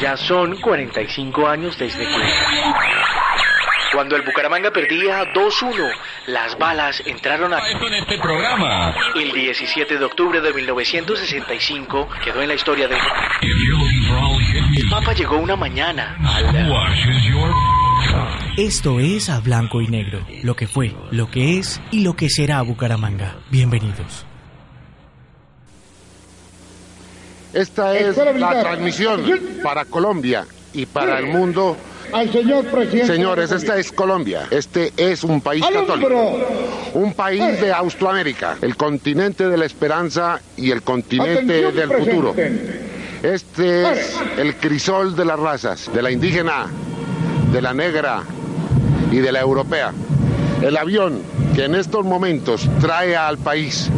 Ya son 45 años desde que... Cuando el Bucaramanga perdía 2-1, las balas entraron a... en este programa. El 17 de octubre de 1965 quedó en la historia de... El Papa llegó una mañana al... Esto es A Blanco y Negro, lo que fue, lo que es y lo que será Bucaramanga. Bienvenidos. Esta es la transmisión para Colombia y para el mundo. Al señor presidente. Señores, esta es Colombia. Este es un país católico. Un país de Austroamérica, el continente de la esperanza y el continente del futuro. Este es el crisol de las razas, de la indígena, de la negra y de la europea. El avión que en estos momentos trae al país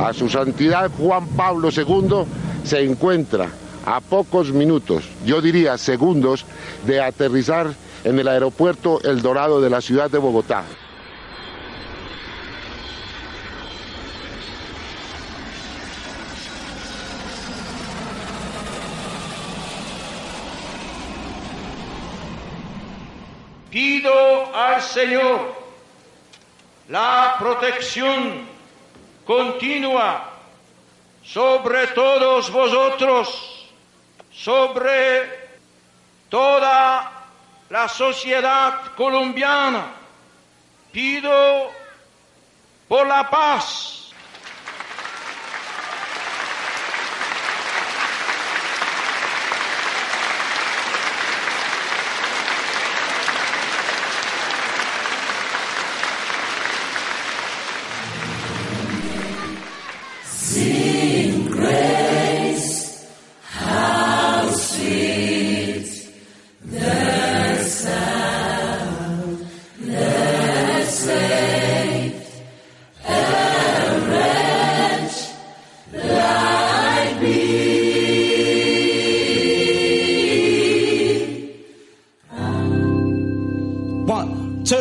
a su santidad Juan Pablo II se encuentra a pocos minutos, yo diría segundos, de aterrizar en el aeropuerto El Dorado de la ciudad de Bogotá. Pido al Señor la protección continua sobre todos vosotros, sobre toda la sociedad colombiana. Pido por la paz. One, two,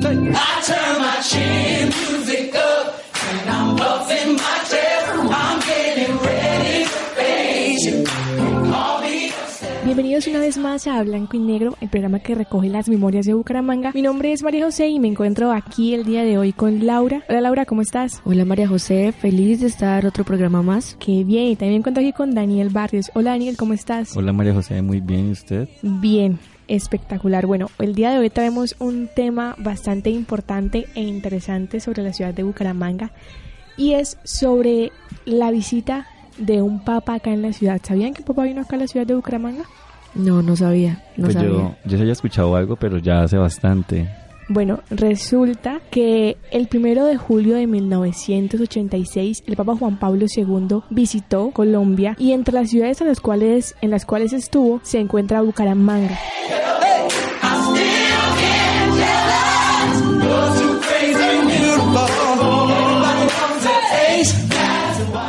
three. I turn my chin music up and I'm puffing my tail. I'm getting ready to face you. Call me Bienvenidos una vez más a Blanco y Negro, el programa que recoge las memorias de Bucaramanga. Mi nombre es María José y me encuentro aquí el día de hoy con Laura. Hola Laura, ¿cómo estás? Hola María José, feliz de estar otro programa más. Qué bien, y también me encuentro aquí con Daniel Barrios. Hola Daniel, ¿cómo estás? Hola María José, muy bien, ¿y usted? Bien, espectacular. Bueno, el día de hoy traemos un tema bastante importante e interesante sobre la ciudad de Bucaramanga y es sobre la visita de un papa acá en la ciudad. ¿Sabían que el papa vino acá a la ciudad de Bucaramanga? No, no sabía, no Pues sabía. yo, yo se había escuchado algo, pero ya hace bastante. Bueno, resulta que el primero de julio de 1986 el Papa Juan Pablo II visitó Colombia y entre las ciudades en las cuales, en las cuales estuvo se encuentra Bucaramanga.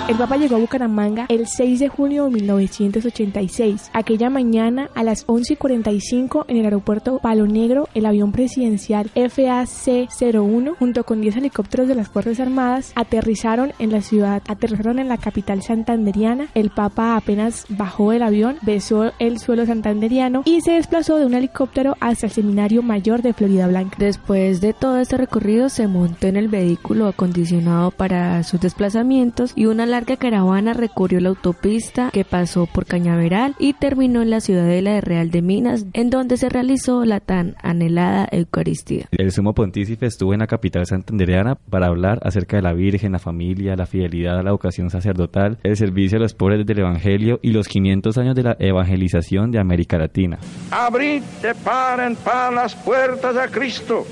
El Papa llegó a Bucaramanga el 6 de junio de 1986. Aquella mañana a las 11 y 45 en el aeropuerto Palo Negro, el avión presidencial FAC-01 junto con 10 helicópteros de las Fuerzas Armadas aterrizaron en la ciudad, aterrizaron en la capital santanderiana. El Papa apenas bajó del avión, besó el suelo santanderiano y se desplazó de un helicóptero hasta el Seminario Mayor de Florida Blanca. Después de todo este recorrido se montó en el vehículo acondicionado para sus desplazamientos y una larga caravana recorrió la autopista que pasó por Cañaveral y terminó en la ciudadela de Real de Minas, en donde se realizó la tan anhelada Eucaristía. El sumo pontífice estuvo en la capital santandereana para hablar acerca de la Virgen, la familia, la fidelidad a la vocación sacerdotal, el servicio a los pobres del Evangelio y los 500 años de la evangelización de América Latina. Abrid de par en par las puertas a Cristo.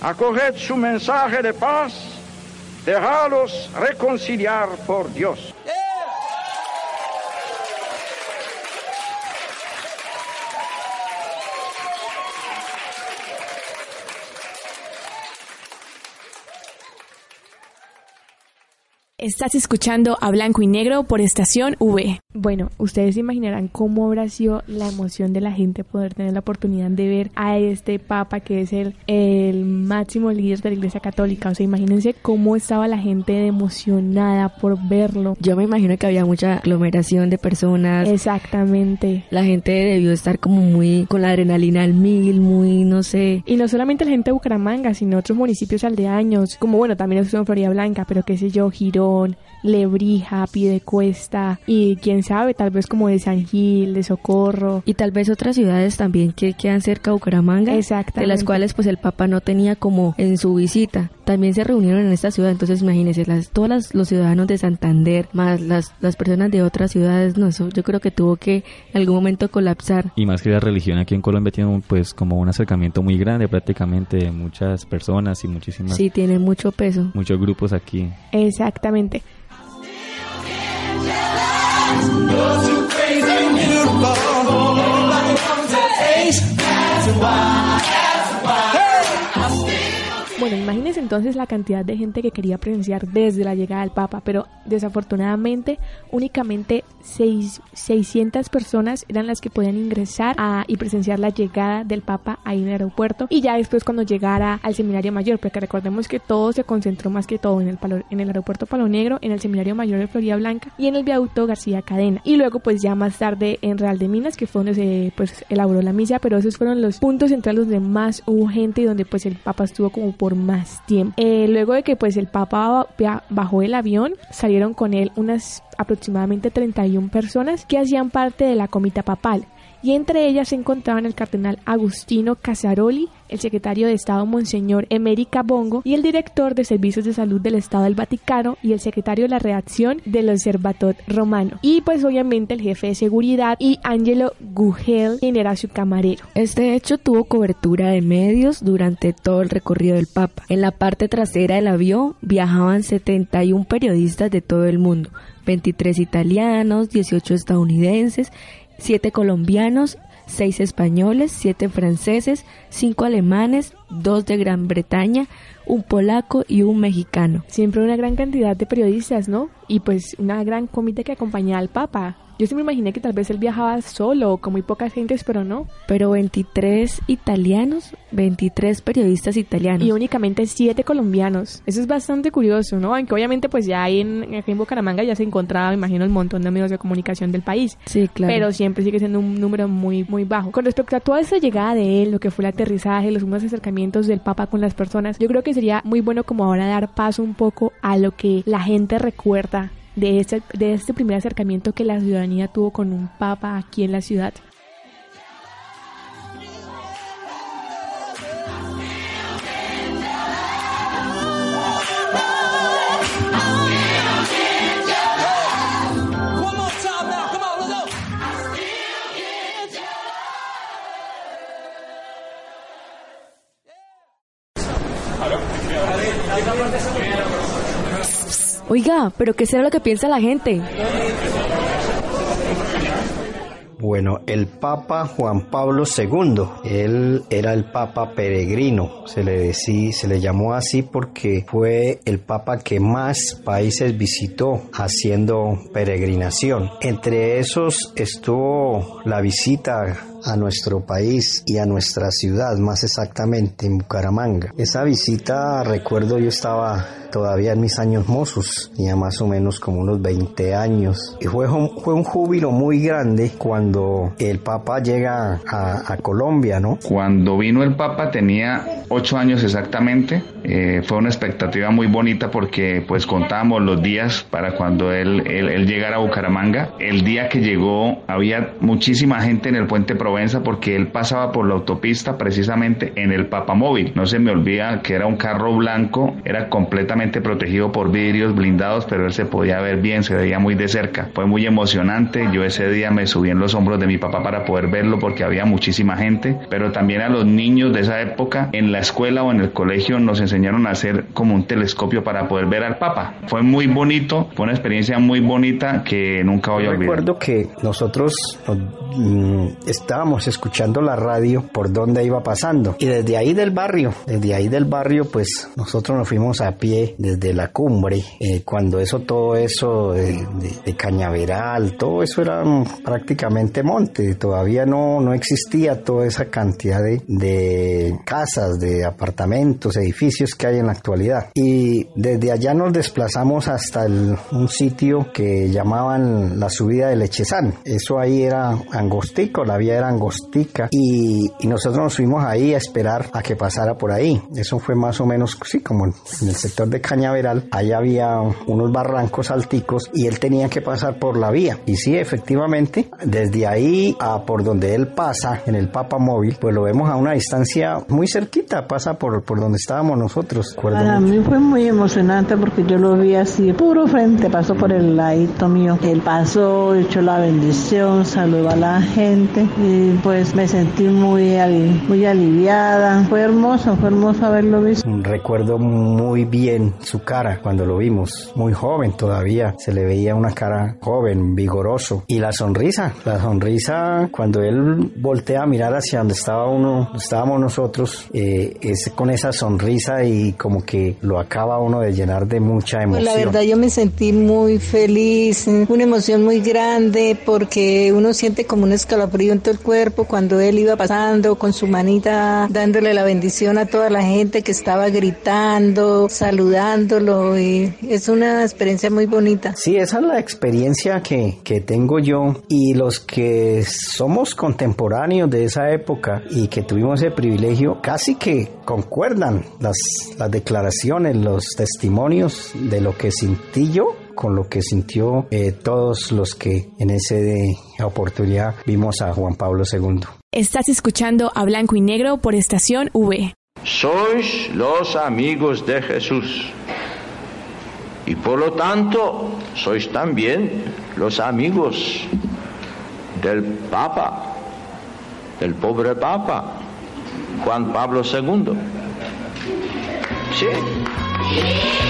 Acoged su mensaje de paz. Dejalos reconciliar por Dios. Estás escuchando a Blanco y Negro por Estación V. Bueno, ustedes se imaginarán cómo habrá sido la emoción de la gente poder tener la oportunidad de ver a este Papa que es el, el máximo líder de la Iglesia Católica. O sea, imagínense cómo estaba la gente emocionada por verlo. Yo me imagino que había mucha aglomeración de personas. Exactamente. La gente debió estar como muy con la adrenalina al mil, muy, no sé. Y no solamente la gente de Bucaramanga, sino otros municipios aldeaños, como bueno, también estuvo en Florida Blanca, pero qué sé yo, Girón alone Lebrija, Piedecuesta y quién sabe, tal vez como de San Gil, de Socorro. Y tal vez otras ciudades también que quedan cerca de Bucaramanga. Exactamente. De las cuales pues el Papa no tenía como en su visita. También se reunieron en esta ciudad, entonces imagínense, las, todos los ciudadanos de Santander, más las, las personas de otras ciudades, no, eso yo creo que tuvo que en algún momento colapsar. Y más que la religión aquí en Colombia tiene un, pues como un acercamiento muy grande prácticamente de muchas personas y muchísimas... Sí, tiene mucho peso. Muchos grupos aquí. Exactamente. That's why. That's why. Hey! Bueno, imagínense entonces la cantidad de gente que quería presenciar desde la llegada del Papa, pero desafortunadamente únicamente seis, 600 personas eran las que podían ingresar a, y presenciar la llegada del Papa ahí en el aeropuerto y ya después cuando llegara al seminario mayor, porque recordemos que todo se concentró más que todo en el, en el aeropuerto Palo Negro, en el seminario mayor de Florida Blanca y en el viaducto García Cadena. Y luego pues ya más tarde en Real de Minas, que fue donde se pues elaboró la misa, pero esos fueron los puntos centrales donde más hubo gente y donde pues el Papa estuvo como por más tiempo. Eh, luego de que pues el Papa bajó el avión, salieron con él unas aproximadamente 31 personas que hacían parte de la comita papal y entre ellas se encontraban el cardenal Agustino Casaroli, el secretario de Estado Monseñor Emérica Bongo y el director de Servicios de Salud del Estado del Vaticano y el secretario de la redacción del Observator Romano. Y pues obviamente el jefe de seguridad y Angelo Gugel, quien era su camarero. Este hecho tuvo cobertura de medios durante todo el recorrido del Papa. En la parte trasera del avión viajaban 71 periodistas de todo el mundo, 23 italianos, 18 estadounidenses 7 colombianos, 6 españoles, 7 franceses, 5 alemanes, 2 de Gran Bretaña, un polaco y un mexicano. Siempre una gran cantidad de periodistas, ¿no? Y pues una gran comité que acompañaba al Papa. Yo siempre imaginé que tal vez él viajaba solo, con muy pocas gentes, pero no. Pero 23 italianos, 23 periodistas italianos. Y únicamente 7 colombianos. Eso es bastante curioso, ¿no? Aunque obviamente pues ya ahí en, aquí en Bucaramanga ya se encontraba, me imagino, el montón de medios de comunicación del país. Sí, claro. Pero siempre sigue siendo un número muy, muy bajo. Con respecto a toda esa llegada de él, lo que fue el aterrizaje, los últimos acercamientos del Papa con las personas, yo creo que sería muy bueno como ahora dar paso un poco a lo que la gente recuerda de este, de este primer acercamiento que la ciudadanía tuvo con un papa aquí en la ciudad. Oiga, pero ¿qué será lo que piensa la gente? Bueno, el Papa Juan Pablo II, él era el Papa peregrino, se le decía, se le llamó así porque fue el Papa que más países visitó haciendo peregrinación. Entre esos estuvo la visita a nuestro país y a nuestra ciudad, más exactamente en Bucaramanga. Esa visita, recuerdo, yo estaba todavía en mis años mozos, tenía más o menos como unos 20 años. Y fue un, fue un júbilo muy grande cuando el Papa llega a, Colombia, ¿no? Cuando vino el Papa tenía 8 años exactamente. Eh, fue una expectativa muy bonita porque pues contábamos los días para cuando él, él, él llegara a Bucaramanga. El día que llegó había muchísima gente en el puente Provenza porque él pasaba por la autopista precisamente en el Papamóvil. No se me olvida que era un carro blanco, era completamente protegido por vidrios blindados, pero él se podía ver bien, se veía muy de cerca. Fue muy emocionante. Yo ese día me subí en los hombros de mi papá para poder verlo porque había muchísima gente, pero también a los niños de esa época en la escuela o en el colegio nos enseñaron a hacer como un telescopio para poder ver al Papa. Fue muy bonito, fue una experiencia muy bonita que nunca voy a olvidar. Recuerdo que nosotros mm, estábamos estábamos escuchando la radio por donde iba pasando. Y desde ahí del barrio, desde ahí del barrio, pues nosotros nos fuimos a pie desde la cumbre, eh, cuando eso, todo eso de, de, cañaveral, todo eso era prácticamente monte, todavía no, no existía toda esa cantidad de, de casas, de apartamentos, edificios que hay en la actualidad. Y desde allá nos desplazamos hasta el, un sitio que llamaban la subida de Lechezán. Eso ahí era angostico, la vía era angostica y, y, nosotros nos fuimos ahí a esperar a que pasara por ahí. Eso fue más o menos, sí, como en, el sector de Cañaveral, ahí había unos barrancos alticos y él tenía que pasar por la vía. Y sí, efectivamente, desde ahí a por donde él pasa, en el Papa Móvil, pues lo vemos a una distancia muy cerquita, pasa por, por donde estábamos nosotros. Para mí fue muy emocionante porque yo lo vi así, puro frente, pasó por el ladito mío. Él pasó, echó la bendición, saludó a la gente y pues me sentí muy, muy aliviada. Fue hermoso, fue hermoso haberlo visto. Recuerdo muy bien su cara cuando lo vimos, muy joven todavía, se le veía una cara joven, vigoroso. Y la sonrisa, la sonrisa cuando él voltea a mirar hacia donde estaba uno, estábamos nosotros, eh, es con esa sonrisa y como que lo acaba uno de llenar de mucha emoción. Pues la verdad yo me sentí muy feliz, una emoción muy grande porque uno siente como un escalofrío en todo el cuerpo cuando él iba pasando con su manita dándole la bendición a toda la gente que estaba gritando, saludándolo y es una experiencia muy bonita. Sí, esa es la experiencia que, que tengo yo y los que somos contemporáneos de esa época y que tuvimos ese privilegio casi que concuerdan las, las declaraciones, los testimonios de lo que sentí yo con lo que sintió eh, todos los que en esa oportunidad vimos a Juan Pablo II. Estás escuchando a Blanco y Negro por Estación V. Sois los amigos de Jesús y por lo tanto sois también los amigos del Papa, del pobre Papa, Juan Pablo II. Sí.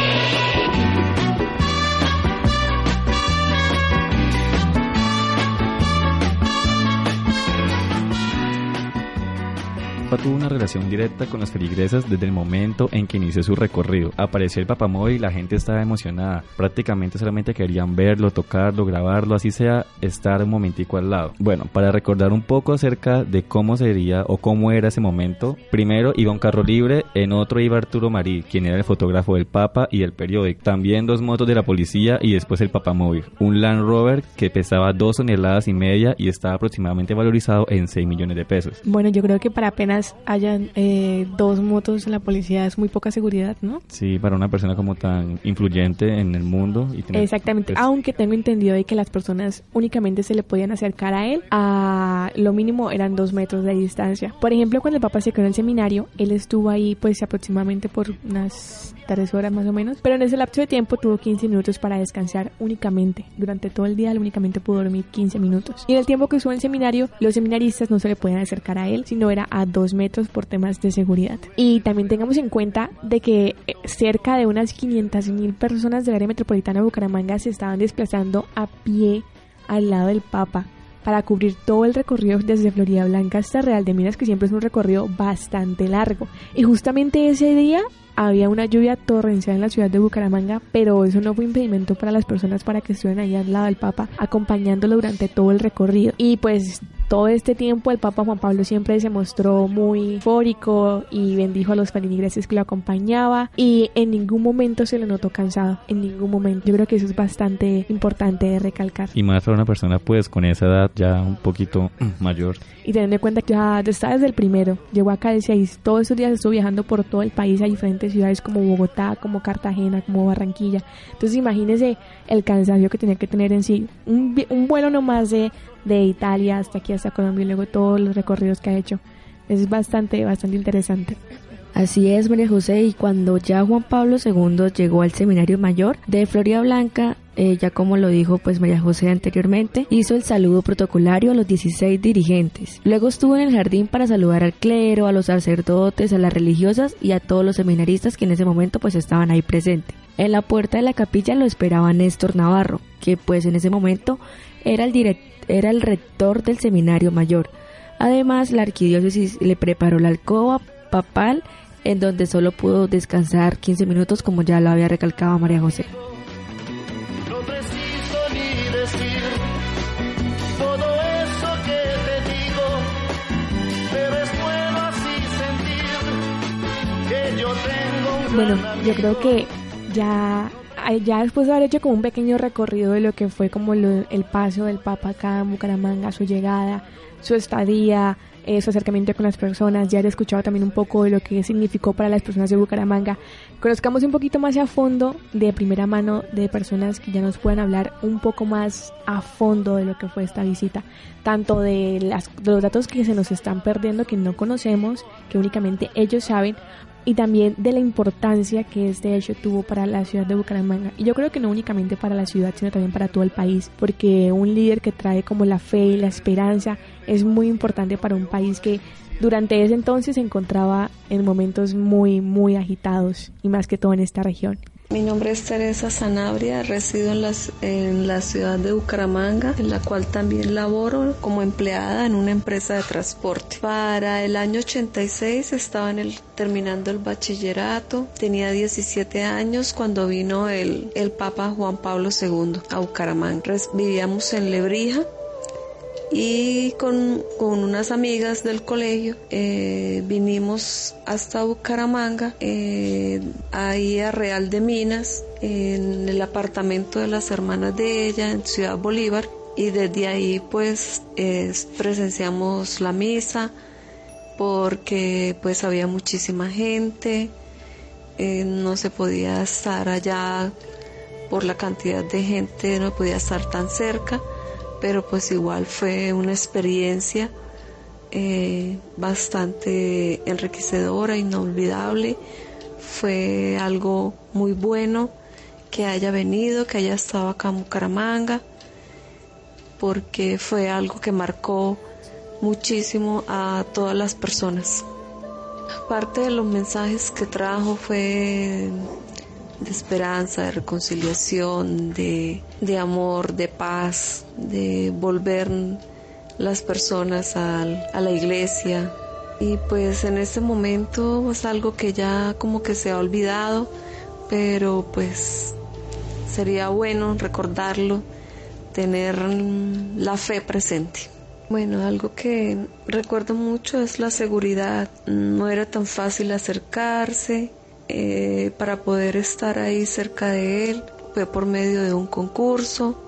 Papa tuvo una relación directa con las feligresas desde el momento en que inició su recorrido. Apareció el papamóvil y la gente estaba emocionada. Prácticamente solamente querían verlo, tocarlo, grabarlo, así sea estar un momentico al lado. Bueno, para recordar un poco acerca de cómo sería o cómo era ese momento, primero iba un carro libre, en otro iba Arturo Marí, quien era el fotógrafo del Papa y el periódico. También dos motos de la policía y después el papamóvil. Un Land Rover que pesaba dos toneladas y media y estaba aproximadamente valorizado en 6 millones de pesos. Bueno, yo creo que para apenas hayan eh, dos motos en la policía es muy poca seguridad, ¿no? Sí, para una persona como tan influyente en el mundo. Y tener, Exactamente, pues, aunque tengo entendido de que las personas únicamente se le podían acercar a él a lo mínimo eran dos metros de distancia. Por ejemplo, cuando el Papa se quedó en el seminario, él estuvo ahí pues aproximadamente por unas tres horas más o menos, pero en ese lapso de tiempo tuvo 15 minutos para descansar únicamente. Durante todo el día él únicamente pudo dormir 15 minutos. Y en el tiempo que estuvo en el seminario, los seminaristas no se le podían acercar a él, sino era a dos metros por temas de seguridad. Y también tengamos en cuenta de que eh, cerca de unas 500 mil personas del área metropolitana de Bucaramanga se estaban desplazando a pie al lado del Papa para cubrir todo el recorrido desde Florida Blanca hasta Real de Minas, que siempre es un recorrido bastante largo. Y justamente ese día había una lluvia torrencial en la ciudad de Bucaramanga, pero eso no fue impedimento para las personas para que estuvieran ahí al lado del Papa, acompañándolo durante todo el recorrido. Y pues todo este tiempo el Papa Juan Pablo siempre se mostró muy eufórico y bendijo a los feligreses que lo acompañaba y en ningún momento se le notó cansado, en ningún momento. Yo creo que eso es bastante importante de recalcar. Y más para una persona pues con esa edad ya un poquito mayor. Y teniendo en cuenta que ya está desde el primero, llegó acá el 6, todos esos días estuvo viajando por todo el país a diferentes ciudades como Bogotá, como Cartagena, como Barranquilla. Entonces imagínese el cansancio que tenía que tener en sí. Un vuelo nomás de, de Italia hasta aquí, hasta Colombia y luego todos los recorridos que ha hecho. Es bastante, bastante interesante. Así es, María José, y cuando ya Juan Pablo II llegó al Seminario Mayor de Florida Blanca, eh, ya como lo dijo pues María José anteriormente, hizo el saludo protocolario a los 16 dirigentes. Luego estuvo en el jardín para saludar al clero, a los sacerdotes, a las religiosas y a todos los seminaristas que en ese momento pues estaban ahí presentes. En la puerta de la capilla lo esperaba Néstor Navarro, que pues en ese momento era el, direct- era el rector del Seminario Mayor. Además, la arquidiócesis le preparó la alcoba papal en donde solo pudo descansar 15 minutos como ya lo había recalcado María José. Bueno yo creo que ya, ya después de haber hecho como un pequeño recorrido de lo que fue como lo- el paso del Papa acá en Bucaramanga, su llegada, su estadía, eh, su acercamiento con las personas, ya he escuchado también un poco de lo que significó para las personas de Bucaramanga. Conozcamos un poquito más a fondo, de primera mano, de personas que ya nos puedan hablar un poco más a fondo de lo que fue esta visita, tanto de, las, de los datos que se nos están perdiendo, que no conocemos, que únicamente ellos saben, y también de la importancia que este hecho tuvo para la ciudad de Bucaramanga. Y yo creo que no únicamente para la ciudad, sino también para todo el país, porque un líder que trae como la fe y la esperanza es muy importante para un país que durante ese entonces se encontraba en momentos muy, muy agitados, y más que todo en esta región. Mi nombre es Teresa Sanabria, resido en, las, en la ciudad de Bucaramanga, en la cual también laboro como empleada en una empresa de transporte. Para el año 86 estaba en el, terminando el bachillerato, tenía 17 años cuando vino el, el Papa Juan Pablo II a Bucaramanga. Vivíamos en Lebrija y con, con unas amigas del colegio eh, vinimos hasta Bucaramanga, eh, ahí a Real de Minas, en el apartamento de las hermanas de ella en Ciudad Bolívar y desde ahí pues presenciamos la misa porque pues había muchísima gente, eh, no se podía estar allá por la cantidad de gente, no podía estar tan cerca pero pues igual fue una experiencia eh, bastante enriquecedora, inolvidable. Fue algo muy bueno que haya venido, que haya estado acá en Bucaramanga, porque fue algo que marcó muchísimo a todas las personas. Parte de los mensajes que trajo fue de esperanza, de reconciliación, de, de amor, de paz, de volver las personas al- a, la iglesia. Y pues en este momento es algo que ya como que se ha olvidado, pero pues sería bueno recordarlo, tener la fe presente. Bueno, algo que recuerdo mucho es la seguridad. No era tan fácil acercarse, eh, para poder estar ahí cerca de él fue por medio de un concurso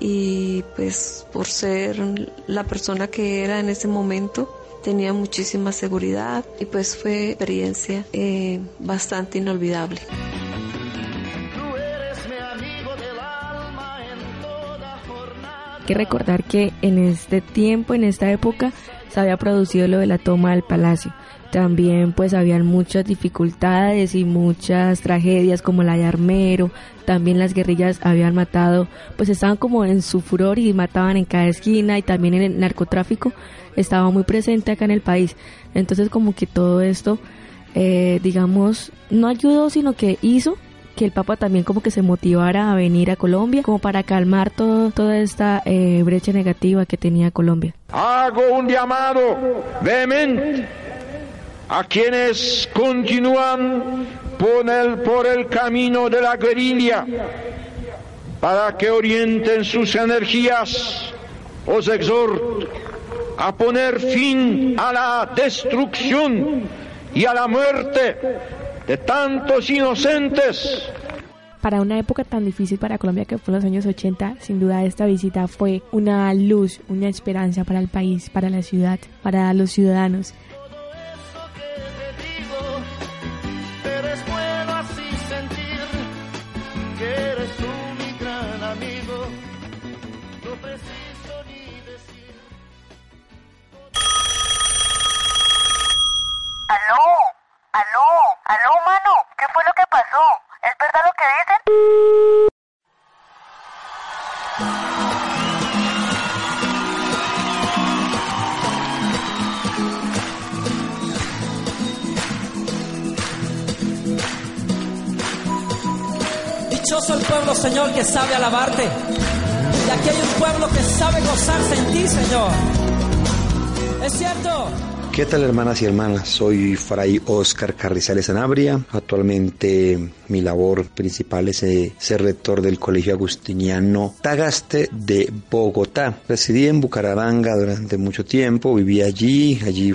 y pues por ser la persona que era en ese momento tenía muchísima seguridad y pues fue experiencia eh, bastante inolvidable. Que recordar que en este tiempo, en esta época, se había producido lo de la toma del palacio. También pues habían muchas dificultades y muchas tragedias como la de Armero, también las guerrillas habían matado, pues estaban como en su furor y mataban en cada esquina y también el narcotráfico estaba muy presente acá en el país. Entonces como que todo esto, eh, digamos, no ayudó sino que hizo que el Papa también como que se motivara a venir a Colombia como para calmar todo, toda esta eh, brecha negativa que tenía Colombia. Hago un llamado vehemente a quienes continúan por el, por el camino de la guerrilla para que orienten sus energías. Os exhorto a poner fin a la destrucción y a la muerte de tantos inocentes. Para una época tan difícil para Colombia que fue los años 80, sin duda esta visita fue una luz, una esperanza para el país, para la ciudad, para los ciudadanos. Que sabe alabarte. Y aquí hay un pueblo que sabe gozarse en ti, Señor. ¿Es cierto? ¿Qué tal hermanas y hermanas? Soy Fray Oscar Carrizales Sanabria. Actualmente mi labor principal es eh, ser rector del Colegio Agustiniano Tagaste de Bogotá. Residí en Bucaramanga durante mucho tiempo, viví allí, allí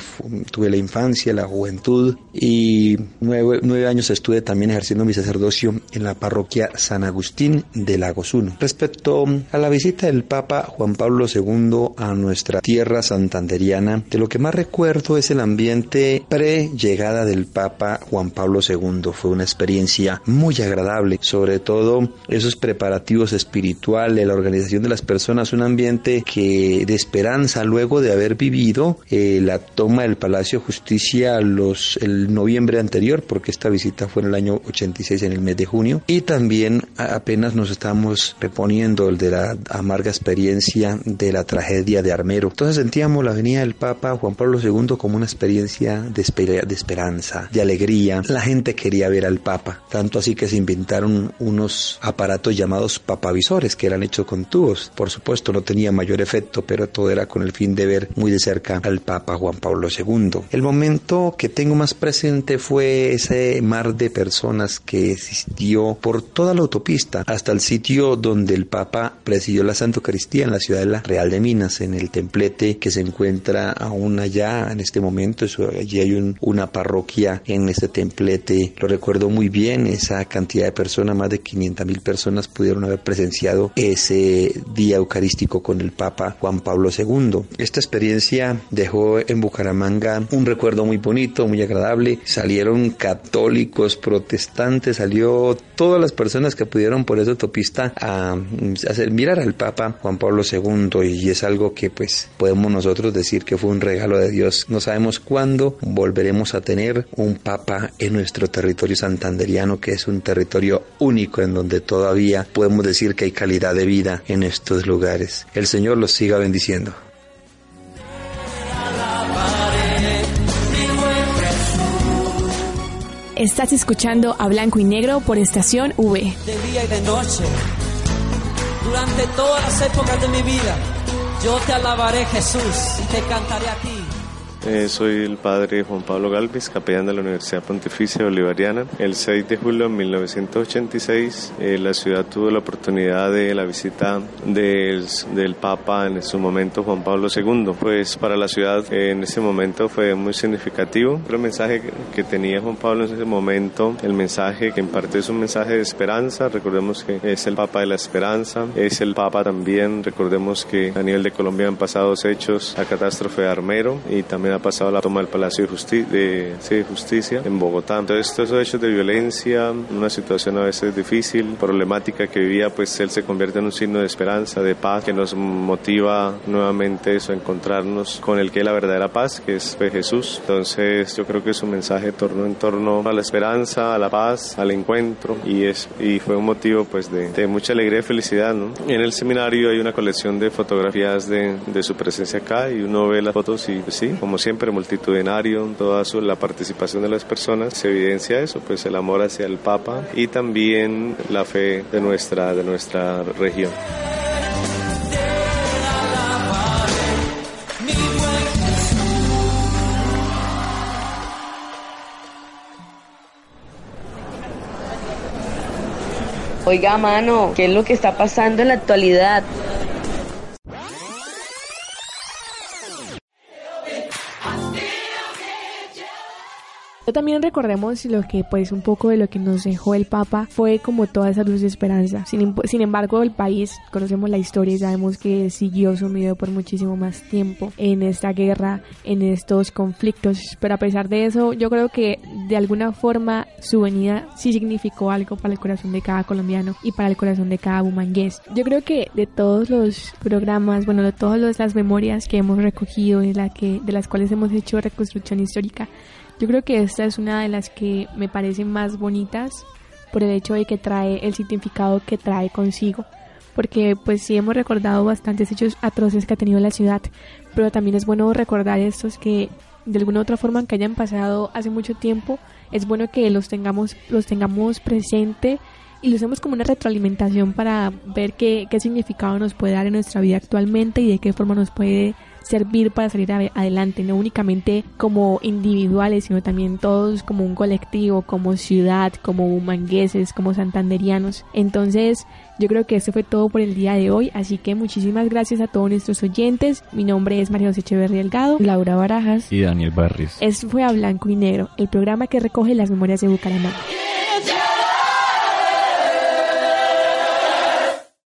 tuve la infancia, la juventud y nueve, nueve, años estuve también ejerciendo mi sacerdocio en la parroquia San Agustín de Lagos 1. Respecto a la visita del Papa Juan Pablo II a nuestra tierra santanderiana, de lo que más recuerdo es el ambiente pre-llegada del Papa Juan Pablo II. Fue una experiencia muy agradable, sobre todo esos preparativos espirituales, la organización de las personas, un ambiente que de esperanza luego de haber vivido eh, la toma del Palacio de Justicia los, el noviembre anterior, porque esta visita fue en el año 86, en el mes de junio, y también apenas nos estamos reponiendo el de la amarga experiencia de la tragedia de Armero. Entonces sentíamos la venida del Papa Juan Pablo II como una experiencia de, esperanza, de alegría. La gente quería ver al Papa, tanto así que se inventaron unos aparatos llamados papavisores que eran hechos con tubos. Por supuesto no tenía mayor efecto, pero todo era con el fin de ver muy de cerca al Papa Juan Pablo II. El momento que tengo más presente fue ese mar de personas que existió por toda la autopista hasta el sitio donde el Papa presidió la Santa Eucaristía en la ciudad de la Real de Minas, en el templete que se encuentra aún allá en este momento. allí hay una parroquia en este templete. Lo recuerdo muy bien, esa cantidad de personas, más de 500 mil personas pudieron haber presenciado ese día eucarístico con el Papa Juan Pablo II. Esta experiencia dejó en Bucaramanga un recuerdo muy bonito, muy agradable. Salieron católicos, protestantes, salió todas las personas que pudieron por esa autopista a, hacer mirar al Papa Juan Pablo II y es algo que pues podemos nosotros decir que fue un regalo de Dios. No sabemos cuándo volveremos a tener un Papa en nuestro territorio santanderiano que es un territorio único en donde todavía podemos decir que hay calidad de vida en estos lugares. El Señor los siga bendiciendo. Estás escuchando a Blanco y Negro por Estación V. De día y de noche, durante todas las épocas de mi vida, yo te alabaré Jesús y te cantaré a ti. Eh, soy el padre Juan Pablo Galvis, capellán de la Universidad Pontificia Bolivariana. El 6 de julio de 1986, eh, la ciudad tuvo la oportunidad de la visita del, del, Papa en su momento, Juan Pablo II. Pues para la ciudad eh, en ese momento fue muy significativo. El mensaje que, tenía Juan Pablo en ese momento, el mensaje que en es un mensaje de esperanza. Recordemos que es el Papa de la esperanza, es el Papa también. Recordemos que a nivel de Colombia han pasado hechos, la catástrofe de Armero y también ha pasado la toma del Palacio de, Justi de, de, Justicia en Bogotá. Entonces, estos hechos de violencia, una situación a veces difícil, problemática que vivía, pues él se convierte en un signo de esperanza, de paz, que nos motiva nuevamente eso, encontrarnos con el que es la verdadera paz, que es Jesús. Entonces, yo creo que su mensaje tornó en torno a la esperanza, a la paz, al encuentro, y, es, y fue un motivo pues de, de mucha alegría y felicidad. ¿no? En el seminario hay una colección de fotografías de, de su presencia acá y uno ve las fotos y pues, sí, como siempre multitudinario, toda la participación de las personas, se evidencia eso, pues el amor hacia el Papa y también la fe de nuestra, de nuestra región. Oiga, mano, ¿qué es lo que está pasando en la actualidad? También recordemos lo que pues un poco de lo que nos dejó el Papa fue como toda esa luz de esperanza. Sin, sin embargo, el país, conocemos la historia y sabemos que siguió sumido por muchísimo más tiempo en esta guerra, en estos conflictos. Pero a pesar de eso, yo creo que de alguna forma su venida sí significó algo para el corazón de cada colombiano y para el corazón de cada bumangués. Yo creo que de todos los programas, bueno, de todas las memorias que hemos recogido y la que, de las cuales hemos hecho reconstrucción histórica, yo creo que esta es una de las que me parecen más bonitas por el hecho de que trae el significado que trae consigo. Porque pues sí hemos recordado bastantes hechos atroces que ha tenido la ciudad, pero también es bueno recordar estos que de alguna u otra forma que hayan pasado hace mucho tiempo, es bueno que los tengamos, los tengamos presente y lo usemos como una retroalimentación para ver qué, qué significado nos puede dar en nuestra vida actualmente y de qué forma nos puede servir para salir adelante, no únicamente como individuales, sino también todos como un colectivo, como ciudad, como humangueses, como santanderianos. Entonces, yo creo que eso fue todo por el día de hoy, así que muchísimas gracias a todos nuestros oyentes. Mi nombre es María José Echeverría Delgado, Laura Barajas y Daniel Barrios. Esto fue A Blanco y Negro, el programa que recoge las memorias de Bucaramanga.